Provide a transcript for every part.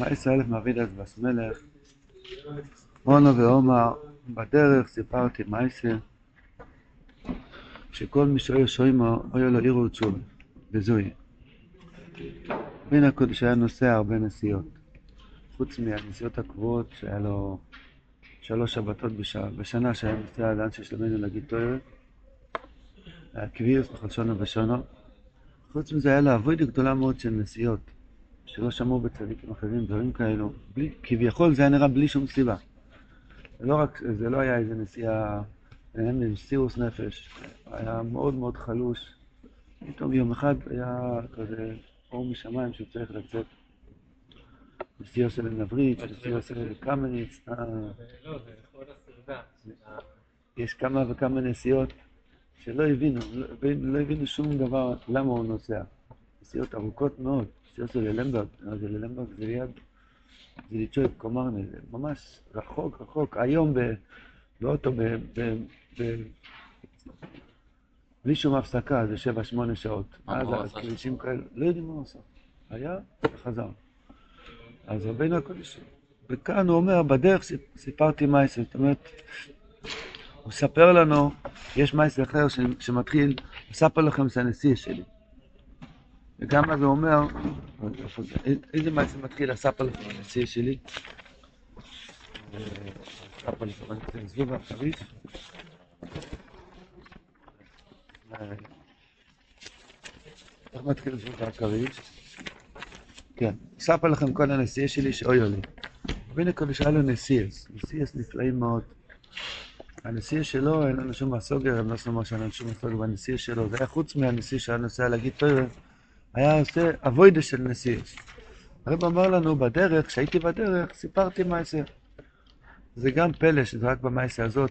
מייס אלף מאבידס בס מלך, מונו ועומר, בדרך סיפרתי מייסה, שכל מי שאוהב שוימו, אוהב לו עירו ותשובה, וזוהי. בין הקודש היה נוסע הרבה נסיעות, חוץ מהנסיעות הקבועות שהיה לו שלוש שבתות בשנה שהיה נוסע לאן שיש למנו להגיד תוארת, היה קביעוס בכל שונו ושונו. חוץ מזה היה לו אבוידה גדולה מאוד של נסיעות. שלא שמעו בצדיקים אחרים דברים כאלו, בלי, כביכול זה היה נראה בלי שום סיבה. לא, רק, זה לא היה איזה נסיעה, עם סירוס נפש, היה מאוד מאוד חלוש. פתאום יום אחד היה כזה אור משמיים שהוא צריך לצאת. נסיעה של נבריץ', נסיעה של קמניץ. לא, זה לכבוד הסרדה. יש כמה וכמה נסיעות שלא הבינו, לא, לא הבינו שום דבר למה הוא נוסע. נסיעות ארוכות מאוד. סיוסו ללמברג, זה ללמברג זה ליד, זה ליצ'וי קומרנה, זה ממש רחוק רחוק, היום באוטו, בלי שום הפסקה, זה שבע שמונה שעות. אז הכבישים כאלה, לא יודעים מה הוא עושה. היה וחזר. אז רבינו הקודש, וכאן הוא אומר, בדרך סיפרתי מייסר, זאת אומרת, הוא מספר לנו, יש מייסר אחר שמתחיל, אספר לכם את הנשיא שלי. וגם אז הוא אומר, איזה מעשה מתחיל הספר לפרנסי שלי? הספר לפרנסי, זבוב החריש. איך מתחיל זבוב הכריש? כן, אספר לכם כל הנסיעה שלי שאוי עלי. רבינו קודש היה לו נסיעס, נסיעס נפלאים מאוד. הנסיעה שלו, אין לנו שום הסוגר, הם לא עשו שאין לנו שום הסוגר בנסיעה שלו, זה היה חוץ מהנסיעה שהיה נוסע להגיד תוירה. היה עושה אבוידה של נסיעס. הרב אמר לנו בדרך, כשהייתי בדרך, סיפרתי מייסר. זה גם פלא שזה רק במייסר הזאת,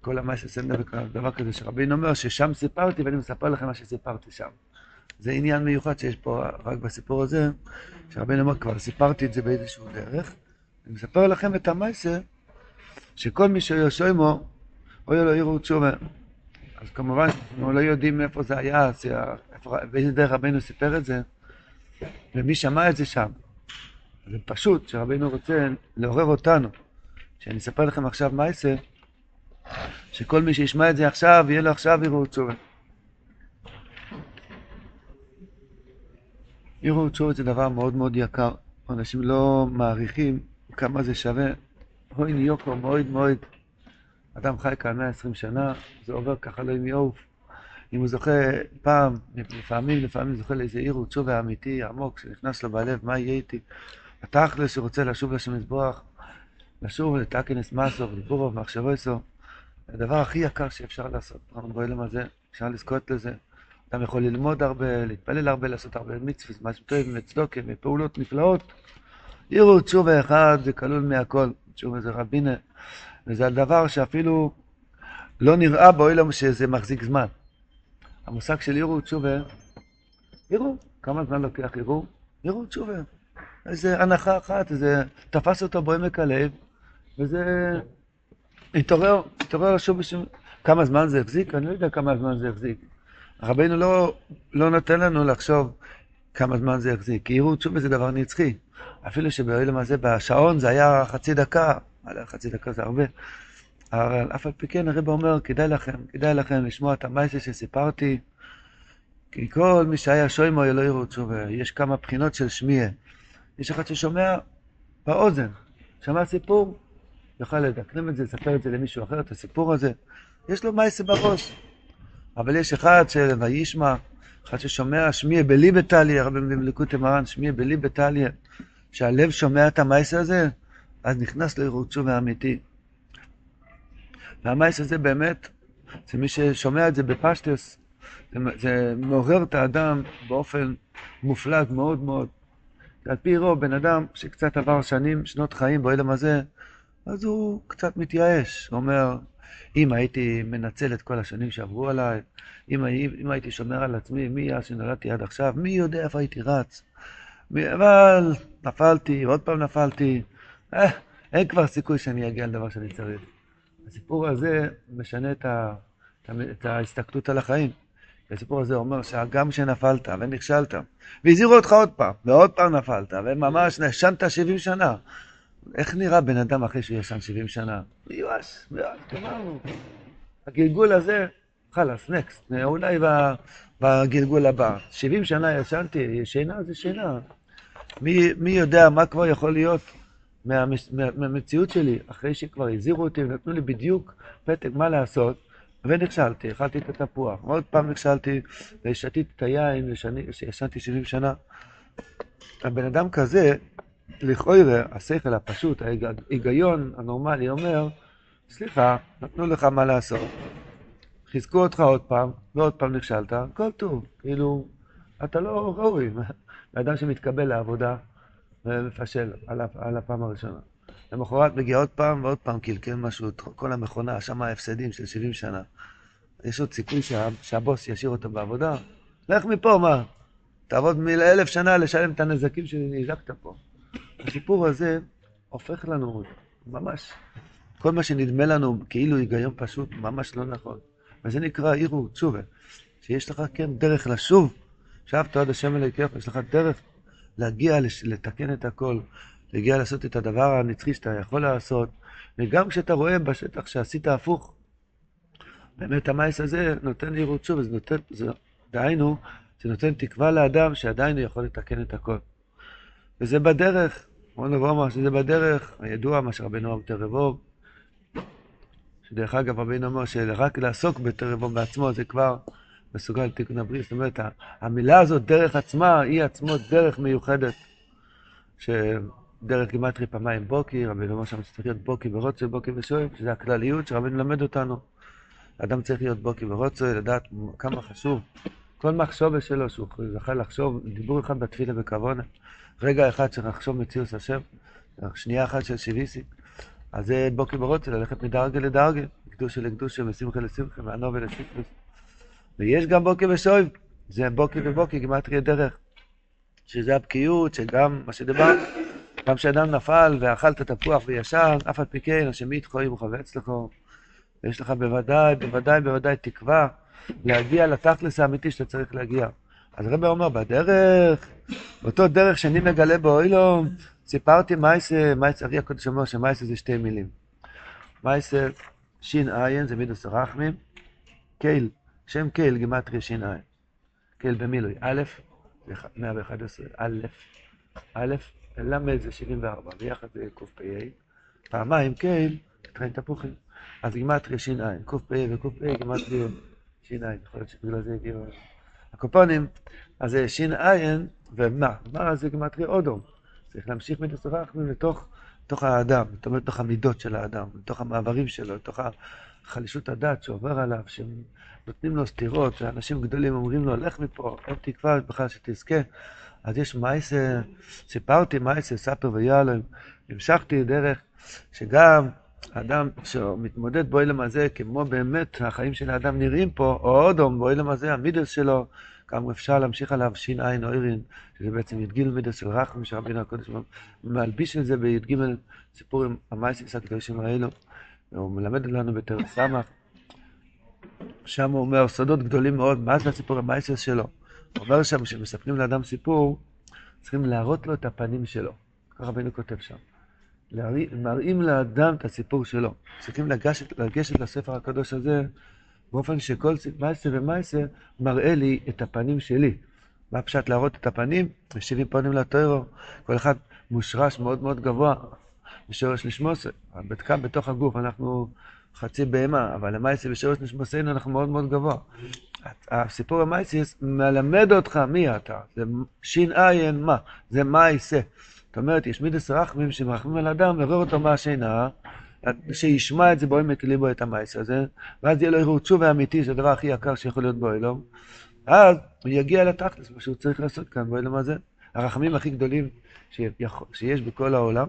כל המייסר סנדר דבר כזה שרבין אומר ששם סיפרתי ואני מספר לכם מה שסיפרתי שם. זה עניין מיוחד שיש פה רק בסיפור הזה, שרבין אומר כבר סיפרתי את זה באיזשהו דרך. אני מספר לכם את המייסר, שכל מי שיושו עמו, אוי לו עירו תשובה. אז כמובן, אנחנו לא יודעים איפה זה היה, באיזה דרך רבנו סיפר את זה, ומי שמע את זה שם. זה פשוט שרבנו רוצה לעורר אותנו, שאני אספר לכם עכשיו מה יעשה, שכל מי שישמע את זה עכשיו, יהיה לו עכשיו ערעור תשובה. ערעור תשובה זה דבר מאוד מאוד יקר, אנשים לא מעריכים כמה זה שווה. אוי ניוקו מאוד מאוד. אדם חי כאן 120 שנה, זה עובר ככה לא עם יעוף. אם הוא זוכה פעם, לפעמים, לפעמים זוכה לאיזה עיר ותשובה אמיתי, עמוק, שנכנס לו בלב, מה יהיה איתי? התכלס שרוצה לשוב לשם מזבוח, לשוב לתקנס מסו ולבורו ומחשבו אסו, הדבר הכי יקר שאפשר לעשות. אנחנו בעולם הזה, אפשר לזכות לזה. אדם יכול ללמוד הרבה, להתפלל הרבה, לעשות הרבה מצווה, משהו טוב, וצדוקה, ופעולות נפלאות. עיר ותשובה אחד זה כלול מהכל, תשובה זה רבינה, וזה הדבר שאפילו לא נראה בעולם שזה מחזיק זמן. המושג של ערעור תשובה, ערעור, כמה זמן לוקח ערעור? ערעור תשובה. איזה הנחה אחת, זה תפס אותו בעמק הלב, וזה התעורר, התעורר לשוב בשום... כמה זמן זה החזיק? אני לא יודע כמה זמן זה החזיק. רבנו לא, לא נותן לנו לחשוב כמה זמן זה החזיק, כי ערעור תשובה זה דבר נצחי. אפילו שבעולם הזה, בשעון זה היה חצי דקה, חצי דקה זה הרבה. אבל אף על פי כן הרב אומר, כדאי לכם, כדאי לכם לשמוע את המייסה שסיפרתי, כי כל מי שהיה שוימו לא יראו תשובה. יש כמה בחינות של שמיע. יש אחד ששומע באוזן, שמע סיפור, יוכל לדקנם את זה, לספר את זה למישהו אחר, את הסיפור הזה. יש לו מייסה בראש. אבל יש אחד של וישמע, אחד ששומע שמיע בלי בטליה, הרבי במליקותי מרן, שמיע בלי בטליה, שהלב שומע את המייסה הזה, אז נכנס ליראות תשובה אמיתי. והמייס הזה באמת, זה מי ששומע את זה בפשטוס, זה, זה מעורר את האדם באופן מופלג מאוד מאוד. על פי רוב, בן אדם שקצת עבר שנים, שנות חיים בעולם הזה, אז הוא קצת מתייאש. הוא אומר, אם הייתי מנצל את כל השנים שעברו עליי, אם, אם הייתי שומר על עצמי, מי אז שנולדתי עד עכשיו, מי יודע איפה הייתי רץ. מי, אבל נפלתי, עוד פעם נפלתי, אה, אין כבר סיכוי שאני אגיע לדבר שאני צריך. הסיפור הזה משנה את, ה, את ההסתכלות על החיים. הסיפור הזה אומר שגם כשנפלת ונכשלת, והזהירו אותך עוד פעם, ועוד פעם נפלת, וממש נשנת 70 שנה. איך נראה בן אדם אחרי שהוא ישן 70 שנה? מיואש, מיואש, גמרנו. הגלגול הזה, חלאס, נקסט, אולי בגלגול הבא. 70 שנה ישנתי, שינה זה שינה. מי, מי יודע מה כבר יכול להיות מה, מה, מהמציאות שלי, אחרי שכבר הזהירו אותי ונתנו לי בדיוק פתק מה לעשות, ונכשלתי, אכלתי את התפוח, עוד פעם נכשלתי, ושתיתי את היין, שישנתי 70 שנה. הבן אדם כזה, לכאורה, השכל הפשוט, ההיגיון הנורמלי אומר, סליחה, נתנו לך מה לעשות, חיזקו אותך עוד פעם, ועוד פעם נכשלת, הכל טוב, כאילו, אתה לא ראוי. אדם שמתקבל לעבודה ומפשל על, על הפעם הראשונה. למחרת מגיע עוד פעם ועוד פעם קלקל משהו, כל המכונה, שם ההפסדים של 70 שנה. יש עוד סיכוי שה, שהבוס ישאיר אותו בעבודה? לך מפה, מה? תעבוד מאלף שנה לשלם את הנזקים שנזקת פה. הסיפור הזה הופך לנו ממש, כל מה שנדמה לנו כאילו היגיון פשוט, ממש לא נכון. וזה נקרא עירו תשובה, שיש לך כן דרך לשוב, שבתו עד השם אלוהיכך, יש לך דרך להגיע לתקן את הכל, להגיע לעשות את הדבר הנצחי שאתה יכול לעשות, וגם כשאתה רואה בשטח שעשית הפוך, באמת המייס הזה נותן לי שוב, זה נותן, זה, דהיינו, זה נותן תקווה לאדם שעדיין הוא יכול לתקן את הכל. וזה בדרך, בוא נבוא אמר שזה בדרך, הידוע מה שרבנו אמר תרבוב, שדרך אגב רבינו אמר שרק לעסוק בתרבוב בעצמו זה כבר מסוגל לתיקון הברית, זאת אומרת המילה הזאת דרך עצמה היא עצמו דרך מיוחדת, שדרך גימטרי פעמיים בוקי, רבינו אמר שם שצריך להיות בוקי ורוצה, בוקי ושואל, שזה הכלליות שרבינו למד אותנו. האדם צריך להיות בוקי ורוצה, לדעת כמה חשוב. כל מחשובה שלו, שהוא זכה לחשוב, דיבור אחד בתפילה וכוונה, רגע אחד צריך לחשוב מציאוס השם, שנייה אחת של שיביסי, אז זה בוקי ורוצה, ללכת מדרגה לדרגה, קדושה לקדושה, ושמחה לשמחה, וענובה לשמחה. ויש גם בוקי ושואב, זה בוקי ובוקי, גימטריה דרך, שזה הבקיאות, שגם מה שדיברנו, גם כשאדם נפל ואכל את התפוח וישן, אף על פי כן, השם איתך אם הוא חווה לכו. ויש לך בוודאי, בוודאי, בוודאי תקווה להגיע לתכלס האמיתי שאתה צריך להגיע. אז הרב אומר, בדרך, באותו דרך שאני מגלה באוילום, סיפרתי מייסה, מייסה, ארי הקודש אומר שמייסה זה שתי מילים. מייסה, שין עין, זה מידוס רחמים, קייל, שם קייל, גימטריה שין עין. קייל במילוי, א', 111, א', א', ל' זה 74, ביחד זה קפ"א, פעמיים קייל, טרן תפוחים. אז גימטריה ש"ע, קפ"א וקפ"א גימטריה ש"ע, יכול להיות שבגלל זה הגיעו... הקופונים, אז זה ש"ע ומה? מה זה גימטריה אודום? צריך להמשיך רחמים לתוך לתוך האדם, זאת אומרת, לתוך המידות של האדם, לתוך המעברים שלו, לתוך חלישות הדת שעובר עליו, שנותנים לו סטירות, שאנשים גדולים אומרים לו, לך מפה, אין תקווה בכלל שתזכה. אז יש מייסה, סיפרתי מייסה, ספר ויאלם, המשכתי דרך שגם האדם שמתמודד באוילם הזה, כמו באמת החיים של האדם נראים פה, או אודום באוילם הזה, המידס שלו, כמה אפשר להמשיך עליו ש"ע אוירין, שזה בעצם י"ג מידס של רחם, שרבינו הקודש מלביש את זה בי"ג סיפור עם המייסיס הקדושים האלו, והוא מלמד לנו בתר סמך. שם הוא אומר סודות גדולים מאוד, מה זה הסיפור המייסיס שלו? הוא אומר שם, כשמספרים לאדם סיפור, צריכים להראות לו את הפנים שלו. ככה רבינו כותב שם. מראים לאדם את הסיפור שלו. צריכים לגשת, לגשת לספר הקדוש הזה באופן שכל מייסה ומייסה מראה לי את הפנים שלי. מה פשט להראות את הפנים? ושבעים פנים לטוירו, כל אחד מושרש מאוד מאוד גבוה, בשורש נשמוסה. כאן בתוך הגוף אנחנו חצי בהמה, אבל למייסה בשורש נשמוסנו אנחנו מאוד מאוד גבוה. הסיפור המייסיס מלמד אותך מי אתה, זה ש"ע מה, זה מייסה. זאת אומרת, יש מידס רחמים שמרחמים על אדם, לעורר אותו מהשינה, שישמע את זה בעומק ליבו את המייס הזה, ואז יהיה לו ערעור תשובה אמיתי, זה הדבר הכי יקר שיכול להיות באילום. אז הוא יגיע לתכלס, מה שהוא צריך לעשות כאן באילום הזה. הרחמים הכי גדולים שיש בכל העולם,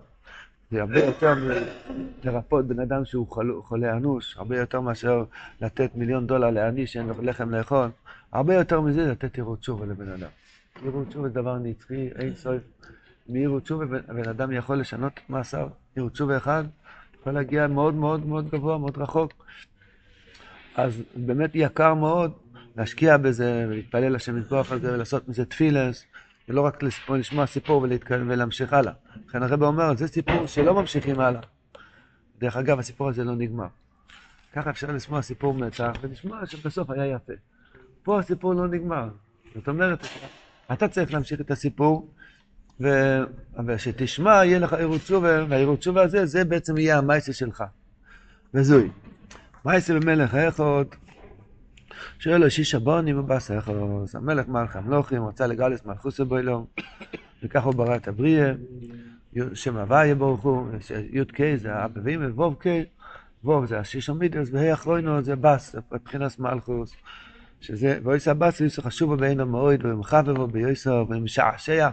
זה הרבה יותר מלרפות בן אדם שהוא חולה אנוש, הרבה יותר מאשר לתת מיליון דולר לעני שאין לו לחם לאכול, הרבה יותר מזה לתת ערעור תשובה לבן אדם. ערעור תשובה זה דבר נצחי, אין סוף. מעיר תשובה בן אדם יכול לשנות את מעשיו. עיר תשובה אחד יכול להגיע מאוד מאוד מאוד גבוה, מאוד רחוק. אז באמת יקר מאוד להשקיע בזה, ולהתפלל לשם יתברך על זה, ולעשות מזה תפילס, ולא רק לשמוע סיפור ולהתקדם ולהמשיך הלאה. לכן הרב אומר, זה סיפור שלא ממשיכים הלאה. דרך אגב, הסיפור הזה לא נגמר. ככה אפשר לשמוע סיפור מצח, ולשמוע שבסוף היה יפה. פה הסיפור לא נגמר. זאת אומרת, אתה צריך להמשיך את הסיפור, ו... ושתשמע, יהיה לך עירות תשובה, והעירות תשובה הזה, זה בעצם יהיה המייסה שלך. וזוי. מייסה במלך האחוד, שואל לו שישה בונים ובסכוס, המלך מלך המלוכים, רצה לגלס מלכוסו באילום, וכך הוא ברא את הבריאה, שם הוויה ברוך הוא, י"ק זה אבא ואמא, ווב ק, ווב זה השישה מידרס, והי אחרונו זה בס, מבחינת מלכוס. שזה, ואויסא בס ויוסא חשובו בעינו מאויד, ומחבבו ביוסא, ומשעשע,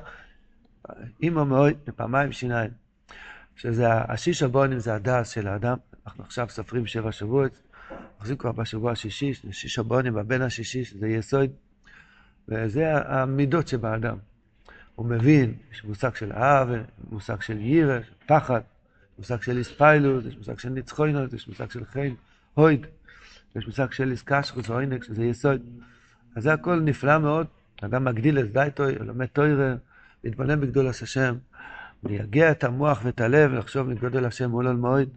אימו מאויד, בפעמיים שיניים. שזה השישה בונים זה הדס של האדם, אנחנו עכשיו סופרים שבע שבועות, מחזיק כבר בשבוע השישי, שישה בונים, בבין השישי, שזה יסוד, וזה המידות שבאדם. הוא מבין, יש מושג של אהבה, מושג של יירא, פחד, מושג של איספיילוס, יש מושג של ניצחוינות, יש מושג של חן, הויד, יש מושג של איסקשרוס או עינק, שזה יסוד. אז זה הכל נפלא מאוד, אדם מגדיל את דייטוי, לומד תוירה, מתבונן בגדול השם, מייגע את המוח ואת הלב לחשוב מגודל השם מול על מועד.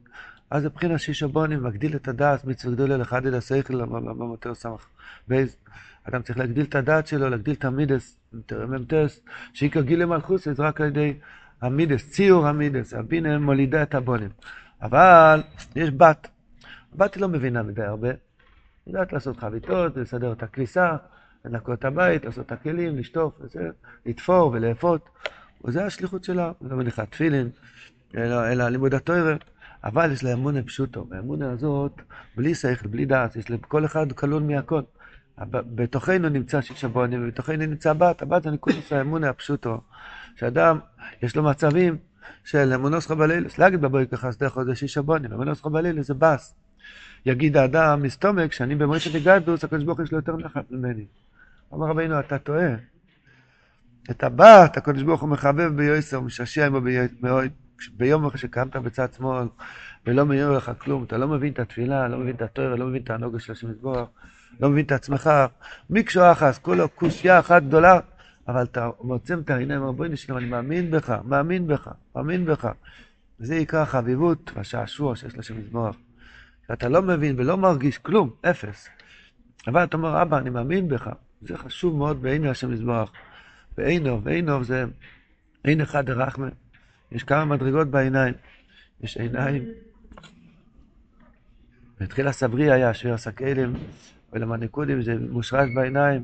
אז מבחינת שישה בונים, מגדיל את הדעת, מצווה גדולה לך אל השכל, למטר סמך בייז. אדם צריך להגדיל את הדעת שלו, להגדיל את המידס, מ"טס, שעיקר גילי מלכוס זה רק על ידי המידס, ציור המידס, הבינה מולידה את הבונים. אבל יש בת, הבת היא לא מבינה מדי הרבה, יודעת לעשות חביתות, לסדר את הכביסה, לנקות את הבית, לעשות את הכלים, לשטוף, וזה, לתפור ולאפות, וזה השליחות שלה, לא מניחה תפילין, אלא, אלא לימוד התוירה. אבל יש לה אמונה פשוטו, והאמונה הזאת, בלי שכל, בלי דעת, יש לכל אחד כלול מהכל. בתוכנו נמצא שישה בונים, ובתוכנו נמצא בת, הבת זה נקודוס האמונה הפשוטו, שאדם, יש לו מצבים של אמונוס חבלילוס, להגיד בבוי כחסדך זה שישה בונים, אמונוס חבלילוס זה בס. יגיד האדם מסתומק, שאני במועצת הגדוס, הקדוש ברוך יש לו יותר נחת ממני. אמר רבינו, אתה טועה. את הבת, הקדוש ברוך הוא מחבב ביועסר, משעשע עמו ביועסר. ביום שקמת בצד שמאל ולא מעיר לך כלום, אתה לא מבין את התפילה, לא מבין את התואר, לא מבין את הנוגה של השם יתברך, לא מבין את עצמך, מיקשו אחס, כולו קושייה אחת גדולה, אבל אתה מוצם את העיניים, אומר בואי נשלם, אני מאמין בך, מאמין בך, מאמין בך. וזה עיקר החביבות והשעשוע שיש לשם יתברך. שאתה לא מבין ולא מרגיש כלום, אפס. אבל אתה אומר, אבא, אני מאמין בך. זה חשוב מאוד בעיני השם יתברך. ועינו, ועינו זה עין אחד דרחמה. יש כמה מדרגות בעיניים. יש עיניים. בתחילה סברי היה שיר הסקלים, ולמניקודים זה מושרש בעיניים.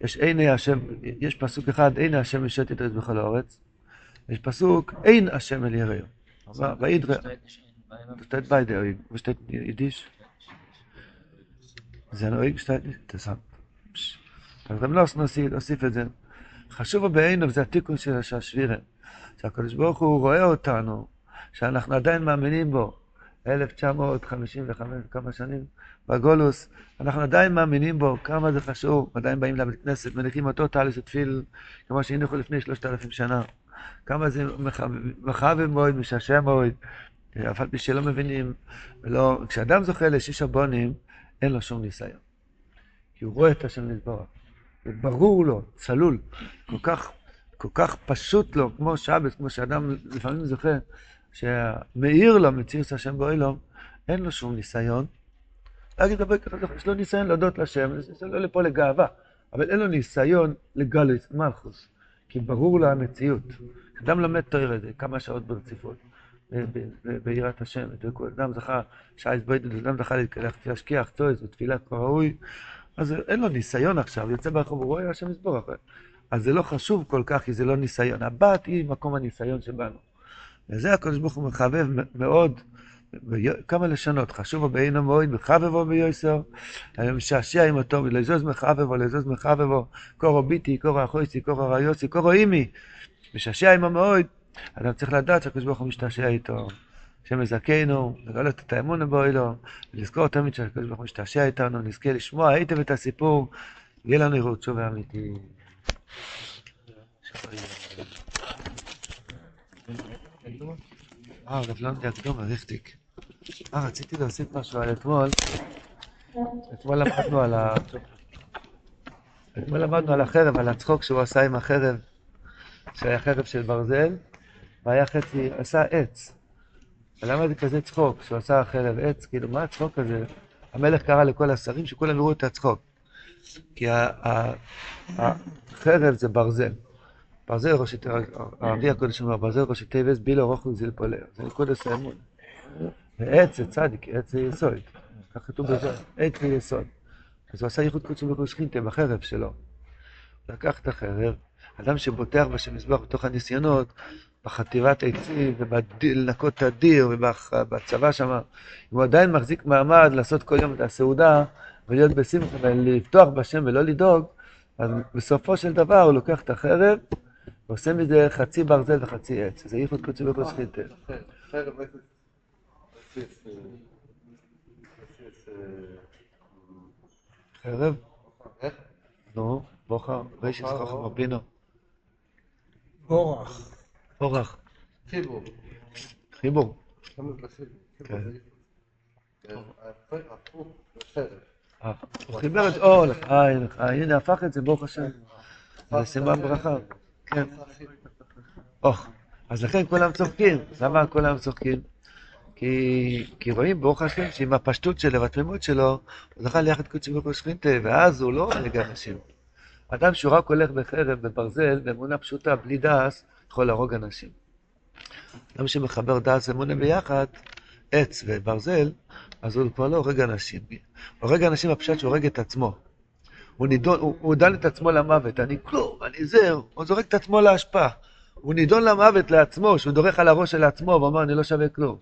יש עיני השם, יש פסוק אחד, עיני השם משת את בכל האורץ. יש פסוק, אין השם אל יראו. וידרא. steht in Jiddisch? זה Augen steht nicht. אז גם לא נוסיף את זה. חשוב בעיניו זה התיקון של השבירה. שהקדוש ברוך הוא רואה אותנו, שאנחנו עדיין מאמינים בו. 1955, כמה שנים, בגולוס, אנחנו עדיין מאמינים בו, כמה זה חשוב, עדיין באים לבית כנסת, מניחים אותו טליס ותפיל, כמו שהניחו לפני שלושת אלפים שנה. כמה זה מחבב מאוד, משעשע מאוד, אף על פי שלא מבינים, ולא, כשאדם זוכה לשיש הבונים, אין לו שום ניסיון. כי הוא רואה את השם נתברך. זה ברור לו, צלול, כל כך כל כך פשוט לו, כמו שבס, כמו שאדם לפעמים זוכה, שמאיר לו מצירס השם באוילום, אין לו שום ניסיון. להגיד דבר ככה, יש לו ניסיון להודות לשם, זה לא לפה לגאווה, אבל אין לו ניסיון לגלוס, מלכוס, כי ברור לו המציאות. אדם לומד תויר זה כמה שעות ברציפות, ביראת השם, אדם זכה, שייס בוידד, אדם זכה להשקיע צויס ותפילה כבר ראוי, אז אין לו ניסיון עכשיו, יוצא ברחוב, הוא רואה השם יסבורך. אז זה לא חשוב כל כך, כי זה לא ניסיון. הבת היא מקום הניסיון שבנו. וזה הקדוש ברוך הוא מחבב מאוד, כמה לשונות, חשוב בעינו מאוד, מחבבו ביוסר, משעשע עם אותו, לזוז מחבבו, לזוז מחבבו, קורו ביטי, קורו אחויסי, קורו ריוסי, קורו אימי, משעשע עמו מאוד, אדם צריך לדעת שהקדוש ברוך הוא משתעשע איתו. השם יזכנו, לגלות את האמון בו אלו, ולזכור תמיד שהקדוש ברוך הוא משתעשע איתנו, נזכה לשמוע היטב את הסיפור, יהיה לנו עירות תשובה אמיתית. אה, רב לונדי הקדומה, ריכטיק. אה, רציתי להוסיף משהו על אתמול. אתמול למדנו על ה... אתמול למדנו על החרב, על הצחוק שהוא עשה עם החרב, שהיה חרב של ברזל, והיה חצי, עשה עץ. ולמה זה כזה צחוק, שהוא עשה חרב עץ? כאילו, מה הצחוק הזה? המלך קרא לכל השרים שכולם יראו את הצחוק. כי החרב זה ברזל. ברזל ראשי, הרבי הקודש אומר, ברזל ראשי טייבס בילו רוחו זיל פולר. זה קודש האמון. ועץ זה צדיק, עץ זה יסוד. כך כתוב בזה, עץ זה יסוד. אז הוא עשה ייחוד קודשו בכל שכינתה בחרב שלו. לקח את החרב, אדם שבוטח בשם מזבח בתוך הניסיונות, בחטיבת עצים ובלנקות הדיר ובצבא שם, אם הוא עדיין מחזיק מעמד לעשות כל יום את הסעודה ולהיות בשמחה ולפתוח בשם ולא לדאוג, אז בסופו של דבר הוא לוקח את החרב ועושה מזה חצי ברזל וחצי עץ. זה ייחוד קודשי בכל שכינתה. חרב? נו, בוכר, רישיס חכם רבינו. אורח. אורח. חיבור. חיבור. כן. הוא חיבר את אור לחיים, לחיים, הנה הפך את זה, ברוך השם. זה סימן ברכה. כן. אז לכן כולם צוחקים. למה כולם צוחקים? כי, כי רואים ברוך השם שעם הפשטות שלו והתמימות שלו, הוא זכה ליחד קודשי ברוך הוא שכינתה, ואז הוא לא הורג אנשים. אדם שהוא רק הולך בחרב, בברזל, באמונה פשוטה, בלי דס, יכול להרוג אנשים. אדם שמחבר דס ואמונה ביחד, עץ וברזל, אז הוא כבר לא הורג אנשים. הורג אנשים בפשט שהוא הורג את עצמו. הוא, נידון, הוא, הוא דן את עצמו למוות, אני כלום, אני זה, הוא זורק את עצמו להשפעה. הוא נידון למוות לעצמו, שהוא דורך על הראש של עצמו ואומר, אני לא שווה כלום.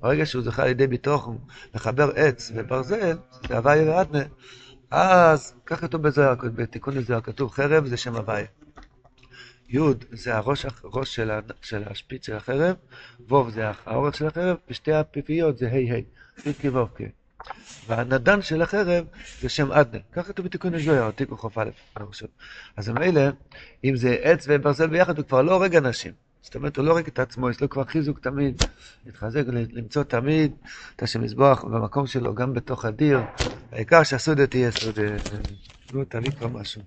ברגע שהוא זכה על ידי ביטוח לחבר עץ וברזל, זה הוויה ואדנה, אז, כך כתוב בזוהר, בתיקון לזוהר כתוב, חרב זה שם הוויה. י' זה הראש, הראש של, של השפיץ של החרב, ו' זה האורך של החרב, ושתי הפיפיות זה ה' ה', פיקי ו"ק. והנדן של החרב זה שם אדנה. ככה כתוב בתיקון לזוהר, תיקון ח"א, אז מילא, אם זה עץ וברזל ביחד, הוא כבר לא הורג אנשים. זאת אומרת, הוא לא הורג את עצמו, יש לו כבר חיזוק תמיד, להתחזק, למצוא תמיד את השם מזבוח במקום שלו, גם בתוך הדיר. העיקר שהסודה תהיה סודה. נו, תביא כבר משהו.